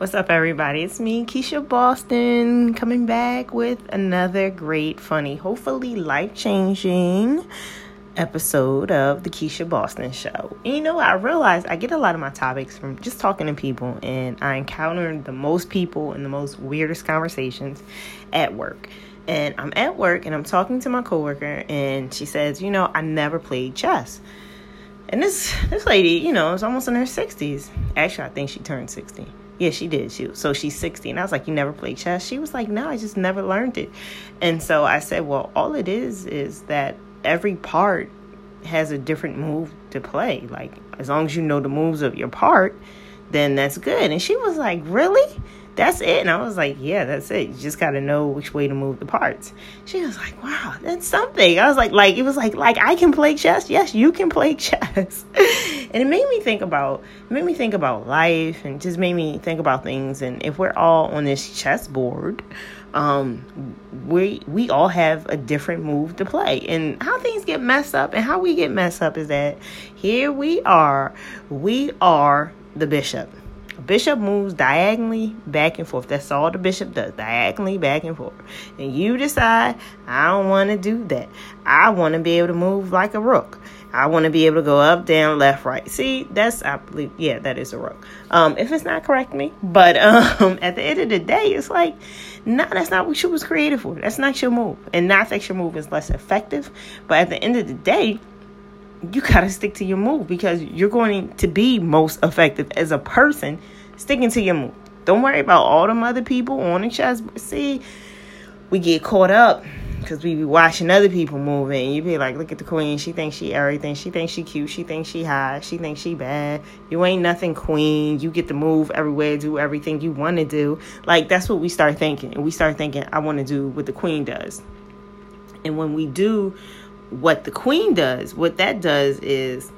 What's up, everybody? It's me, Keisha Boston, coming back with another great, funny, hopefully life changing episode of the Keisha Boston Show. And you know, I realized I get a lot of my topics from just talking to people, and I encounter the most people and the most weirdest conversations at work. And I'm at work and I'm talking to my coworker, and she says, You know, I never played chess. And this this lady, you know, is almost in her 60s. Actually, I think she turned 60 yeah, she did. She so she's 60. And I was like, You never played chess? She was like, No, I just never learned it. And so I said, Well, all it is is that every part has a different move to play. Like as long as you know the moves of your part, then that's good. And she was like, Really? That's it. And I was like, yeah, that's it. You just got to know which way to move the parts. She was like, wow, that's something. I was like, like, it was like, like I can play chess. Yes, you can play chess. and it made me think about, made me think about life and just made me think about things. And if we're all on this chessboard, um, we, we all have a different move to play and how things get messed up and how we get messed up is that here we are, we are the bishop bishop moves diagonally back and forth. That's all the bishop does, diagonally back and forth. And you decide, I don't want to do that. I want to be able to move like a rook. I want to be able to go up, down, left, right. See, that's I believe, yeah, that is a rook. Um, if it's not, correct me. But um, at the end of the day, it's like, no, that's not what she was created for. That's not your move, and not that your move is less effective. But at the end of the day, you got to stick to your move because you're going to be most effective as a person sticking to your move. Don't worry about all them other people on the chess. See, we get caught up because we be watching other people moving. You be like, look at the queen. She thinks she everything. She thinks she cute. She thinks she hot. She thinks she bad. You ain't nothing, queen. You get to move everywhere, do everything you want to do. Like that's what we start thinking. And we start thinking, I want to do what the queen does. And when we do what the queen does, what that does is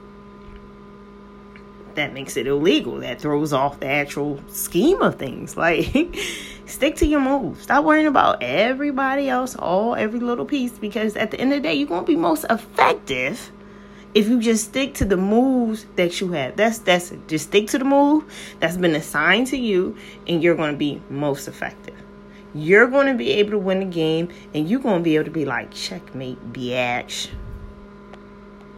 that makes it illegal. That throws off the actual scheme of things. Like, stick to your moves. Stop worrying about everybody else, all every little piece, because at the end of the day, you're gonna be most effective if you just stick to the moves that you have. That's that's it. Just stick to the move that's been assigned to you, and you're gonna be most effective you're going to be able to win the game and you're going to be able to be like checkmate bitch